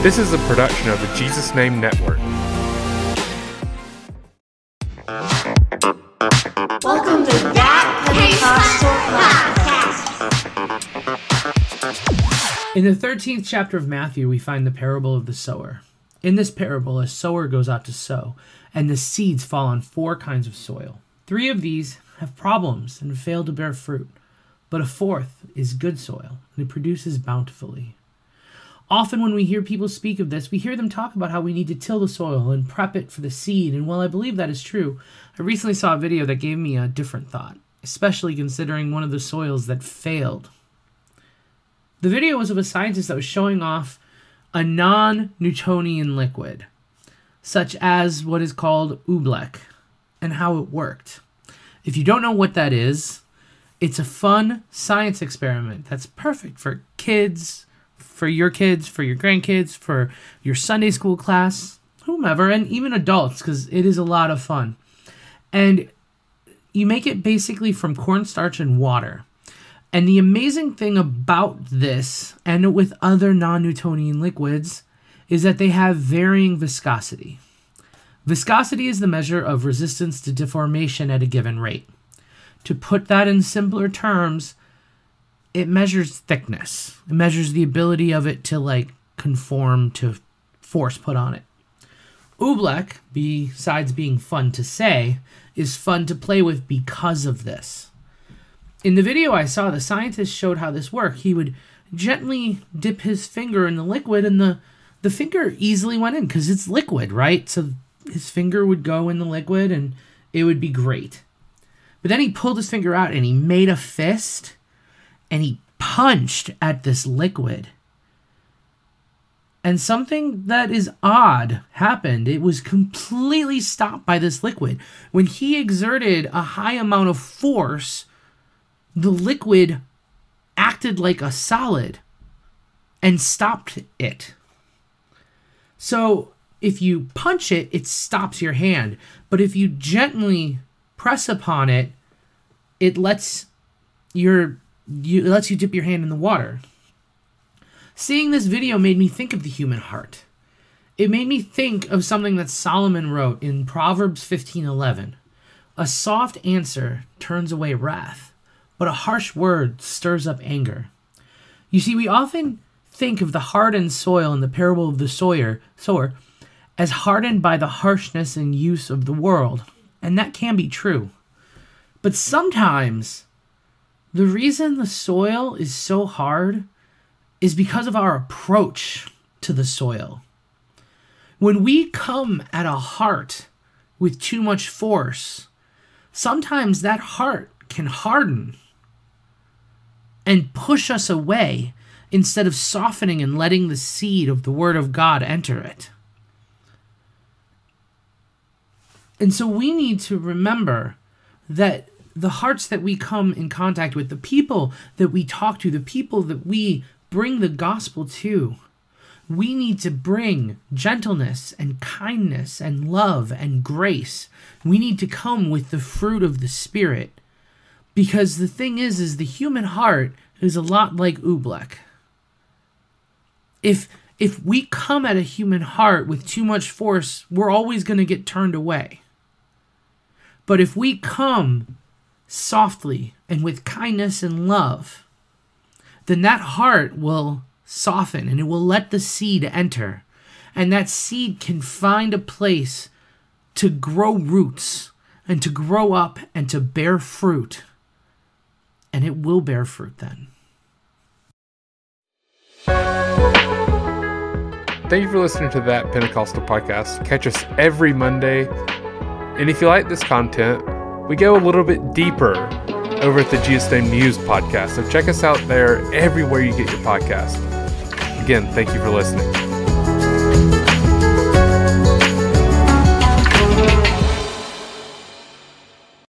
This is a production of the Jesus Name Network. Welcome to That Pentecostal Podcast. In the 13th chapter of Matthew, we find the parable of the sower. In this parable, a sower goes out to sow, and the seeds fall on four kinds of soil. Three of these have problems and fail to bear fruit, but a fourth is good soil, and it produces bountifully. Often, when we hear people speak of this, we hear them talk about how we need to till the soil and prep it for the seed. And while I believe that is true, I recently saw a video that gave me a different thought, especially considering one of the soils that failed. The video was of a scientist that was showing off a non Newtonian liquid, such as what is called oobleck, and how it worked. If you don't know what that is, it's a fun science experiment that's perfect for kids, for your kids, for your grandkids, for your Sunday school class, whomever, and even adults, because it is a lot of fun. And you make it basically from cornstarch and water. And the amazing thing about this, and with other non Newtonian liquids, is that they have varying viscosity. Viscosity is the measure of resistance to deformation at a given rate. To put that in simpler terms, it measures thickness. It measures the ability of it to like conform to force put on it. Oobleck, besides being fun to say, is fun to play with because of this. In the video I saw, the scientist showed how this worked. He would gently dip his finger in the liquid, and the, the finger easily went in because it's liquid, right? So his finger would go in the liquid and it would be great. But then he pulled his finger out and he made a fist and he punched at this liquid. And something that is odd happened. It was completely stopped by this liquid. When he exerted a high amount of force, the liquid acted like a solid and stopped it. So if you punch it, it stops your hand. But if you gently press upon it, it lets your you, it lets you dip your hand in the water. Seeing this video made me think of the human heart. It made me think of something that Solomon wrote in Proverbs 15:11. A soft answer turns away wrath, but a harsh word stirs up anger. You see, we often think of the hardened soil in the parable of the sower, sower as hardened by the harshness and use of the world, and that can be true. But sometimes the reason the soil is so hard is because of our approach to the soil. When we come at a heart with too much force, sometimes that heart can harden and push us away instead of softening and letting the seed of the Word of God enter it. And so we need to remember that the hearts that we come in contact with, the people that we talk to, the people that we bring the gospel to, we need to bring gentleness and kindness and love and grace. We need to come with the fruit of the Spirit. Because the thing is, is the human heart is a lot like Oobleck. If if we come at a human heart with too much force, we're always going to get turned away. But if we come softly and with kindness and love, then that heart will soften and it will let the seed enter. And that seed can find a place to grow roots and to grow up and to bear fruit. And it will bear fruit then. Thank you for listening to that Pentecostal podcast. Catch us every Monday. And if you like this content, we go a little bit deeper over at the Name News podcast. So check us out there everywhere you get your podcast. Again, thank you for listening.